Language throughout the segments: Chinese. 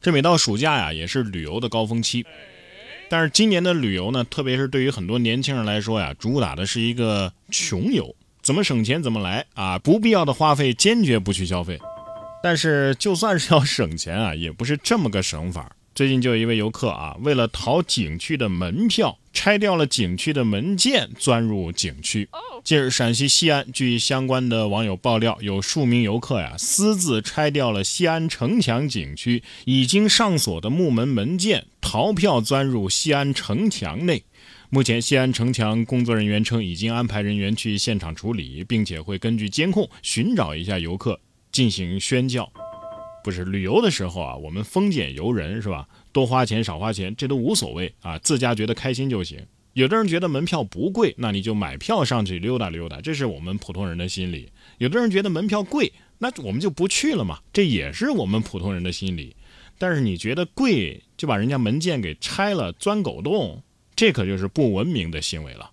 这每到暑假呀，也是旅游的高峰期。但是今年的旅游呢，特别是对于很多年轻人来说呀，主打的是一个穷游，怎么省钱怎么来啊，不必要的花费坚决不去消费。但是就算是要省钱啊，也不是这么个省法。最近就有一位游客啊，为了逃景区的门票，拆掉了景区的门键，钻入景区。近日，陕西西安，据相关的网友爆料，有数名游客呀，私自拆掉了西安城墙景区已经上锁的木门门键，逃票钻入西安城墙内。目前，西安城墙工作人员称，已经安排人员去现场处理，并且会根据监控寻找一下游客进行宣教。不是旅游的时候啊，我们丰俭由人是吧？多花钱少花钱这都无所谓啊，自家觉得开心就行。有的人觉得门票不贵，那你就买票上去溜达溜达，这是我们普通人的心理。有的人觉得门票贵，那我们就不去了嘛，这也是我们普通人的心理。但是你觉得贵，就把人家门键给拆了，钻狗洞，这可就是不文明的行为了。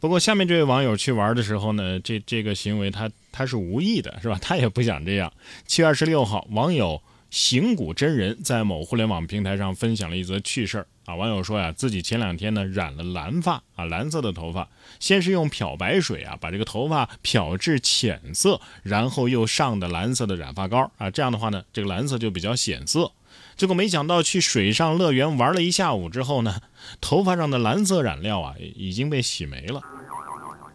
不过下面这位网友去玩的时候呢，这这个行为他他是无意的，是吧？他也不想这样。七月二十六号，网友行古真人在某互联网平台上分享了一则趣事儿啊。网友说呀，自己前两天呢染了蓝发啊，蓝色的头发，先是用漂白水啊把这个头发漂至浅色，然后又上的蓝色的染发膏啊，这样的话呢，这个蓝色就比较显色。结果没想到去水上乐园玩了一下午之后呢，头发上的蓝色染料啊已经被洗没了。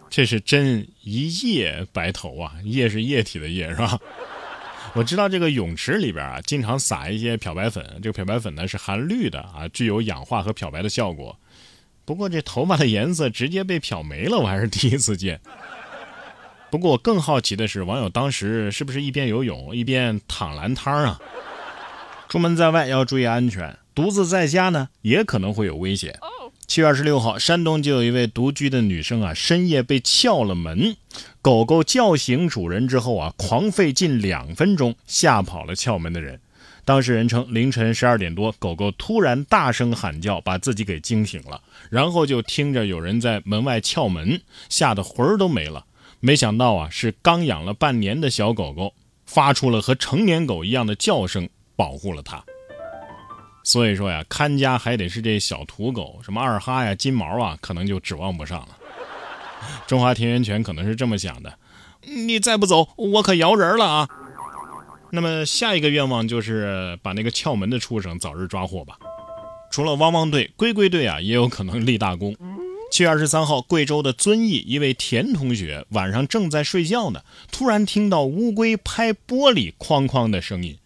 这是真一夜白头啊，液是液体的液是吧？我知道这个泳池里边啊，经常撒一些漂白粉，这个漂白粉呢是含氯的啊，具有氧化和漂白的效果。不过这头发的颜色直接被漂没了，我还是第一次见。不过我更好奇的是，网友当时是不是一边游泳一边躺蓝汤啊？出门在外要注意安全，独自在家呢也可能会有危险。七月二十六号，山东就有一位独居的女生啊，深夜被撬了门，狗狗叫醒主人之后啊，狂吠近两分钟，吓跑了撬门的人。当事人称，凌晨十二点多，狗狗突然大声喊叫，把自己给惊醒了，然后就听着有人在门外撬门，吓得魂儿都没了。没想到啊，是刚养了半年的小狗狗，发出了和成年狗一样的叫声。保护了他，所以说呀，看家还得是这小土狗，什么二哈呀、金毛啊，可能就指望不上了。中华田园犬可能是这么想的：你再不走，我可摇人了啊！那么下一个愿望就是把那个撬门的畜生早日抓获吧。除了汪汪队、龟龟队啊，也有可能立大功。七月二十三号，贵州的遵义一位田同学晚上正在睡觉呢，突然听到乌龟拍玻璃哐哐的声音。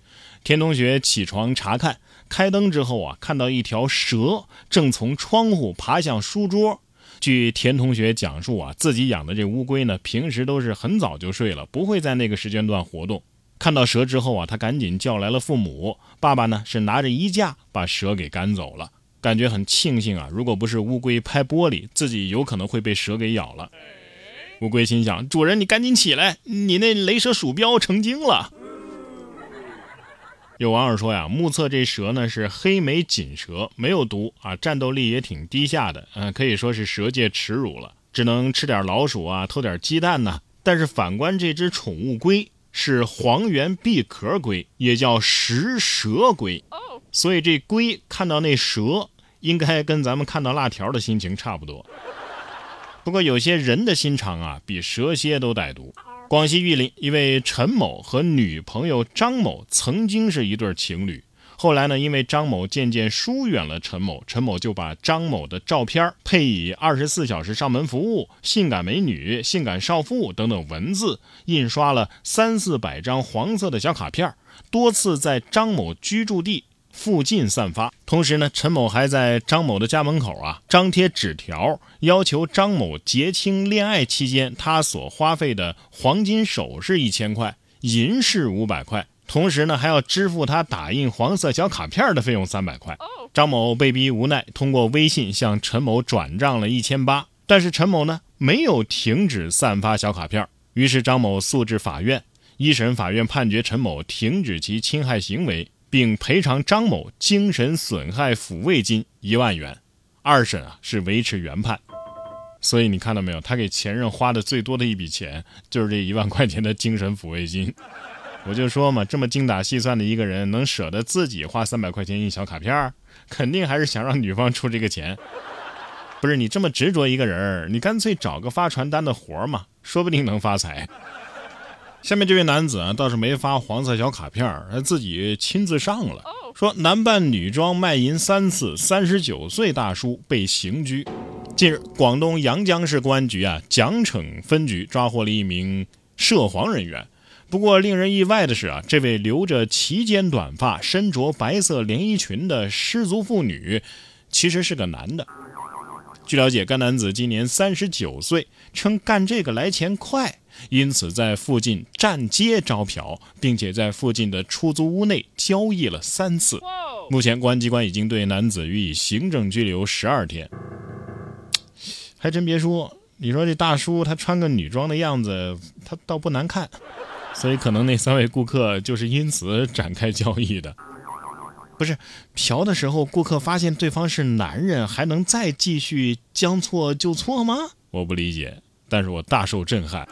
田同学起床查看，开灯之后啊，看到一条蛇正从窗户爬向书桌。据田同学讲述啊，自己养的这乌龟呢，平时都是很早就睡了，不会在那个时间段活动。看到蛇之后啊，他赶紧叫来了父母。爸爸呢是拿着衣架把蛇给赶走了，感觉很庆幸啊。如果不是乌龟拍玻璃，自己有可能会被蛇给咬了。乌龟心想：主人，你赶紧起来，你那雷蛇鼠标成精了。有网友说呀，目测这蛇呢是黑眉锦蛇，没有毒啊，战斗力也挺低下的，嗯，可以说是蛇界耻辱了，只能吃点老鼠啊，偷点鸡蛋呢。但是反观这只宠物龟，是黄缘闭壳龟，也叫食蛇龟，所以这龟看到那蛇，应该跟咱们看到辣条的心情差不多。不过有些人的心肠啊，比蛇蝎都歹毒。广西玉林一位陈某和女朋友张某曾经是一对情侣，后来呢，因为张某渐渐疏远了陈某，陈某就把张某的照片配以“二十四小时上门服务”“性感美女”“性感少妇”等等文字，印刷了三四百张黄色的小卡片，多次在张某居住地。附近散发，同时呢，陈某还在张某的家门口啊张贴纸条，要求张某结清恋爱期间他所花费的黄金首饰一千块，银饰五百块，同时呢还要支付他打印黄色小卡片的费用三百块。张某被逼无奈，通过微信向陈某转账了一千八，但是陈某呢没有停止散发小卡片，于是张某诉至法院，一审法院判决陈某停止其侵害行为。并赔偿张某精神损害抚慰金一万元，二审啊是维持原判，所以你看到没有，他给前任花的最多的一笔钱就是这一万块钱的精神抚慰金。我就说嘛，这么精打细算的一个人，能舍得自己花三百块钱印小卡片儿肯定还是想让女方出这个钱。不是你这么执着一个人你干脆找个发传单的活嘛，说不定能发财。下面这位男子啊，倒是没发黄色小卡片他自己亲自上了，说男扮女装卖淫三次，三十九岁大叔被刑拘。近日，广东阳江市公安局啊奖惩分局抓获了一名涉黄人员。不过，令人意外的是啊，这位留着齐肩短发、身着白色连衣裙的失足妇女，其实是个男的。据了解，该男子今年三十九岁，称干这个来钱快，因此在附近站街招嫖，并且在附近的出租屋内交易了三次。目前，公安机关已经对男子予以行政拘留十二天。还真别说，你说这大叔他穿个女装的样子，他倒不难看，所以可能那三位顾客就是因此展开交易的。不是嫖的时候，顾客发现对方是男人，还能再继续将错就错吗？我不理解，但是我大受震撼。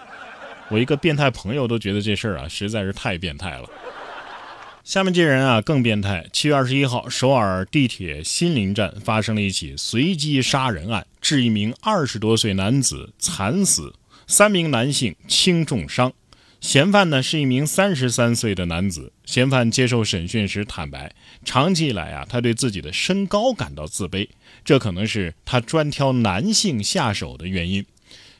我一个变态朋友都觉得这事儿啊实在是太变态了。下面这人啊更变态。七月二十一号，首尔地铁新林站发生了一起随机杀人案，致一名二十多岁男子惨死，三名男性轻重伤。嫌犯呢是一名三十三岁的男子。嫌犯接受审讯时坦白，长期以来啊，他对自己的身高感到自卑，这可能是他专挑男性下手的原因。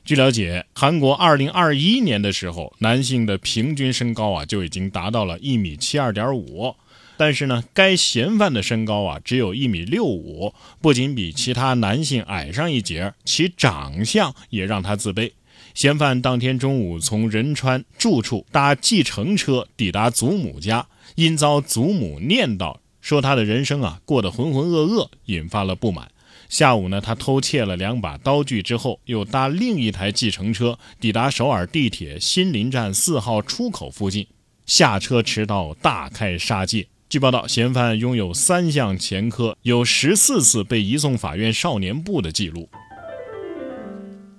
据了解，韩国二零二一年的时候，男性的平均身高啊就已经达到了一米七二点五，但是呢，该嫌犯的身高啊只有一米六五，不仅比其他男性矮上一截，其长相也让他自卑。嫌犯当天中午从仁川住处搭计程车抵达祖母家，因遭祖母念叨说他的人生啊过得浑浑噩噩，引发了不满。下午呢，他偷窃了两把刀具之后，又搭另一台计程车抵达首尔地铁新林站四号出口附近，下车持刀大开杀戒。据报道，嫌犯拥有三项前科，有十四次被移送法院少年部的记录。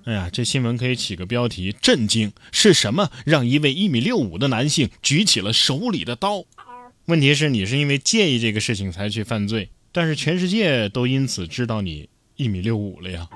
哎呀，这新闻可以起个标题：震惊！是什么让一位一米六五的男性举起了手里的刀？问题是你是因为介意这个事情才去犯罪，但是全世界都因此知道你一米六五了呀。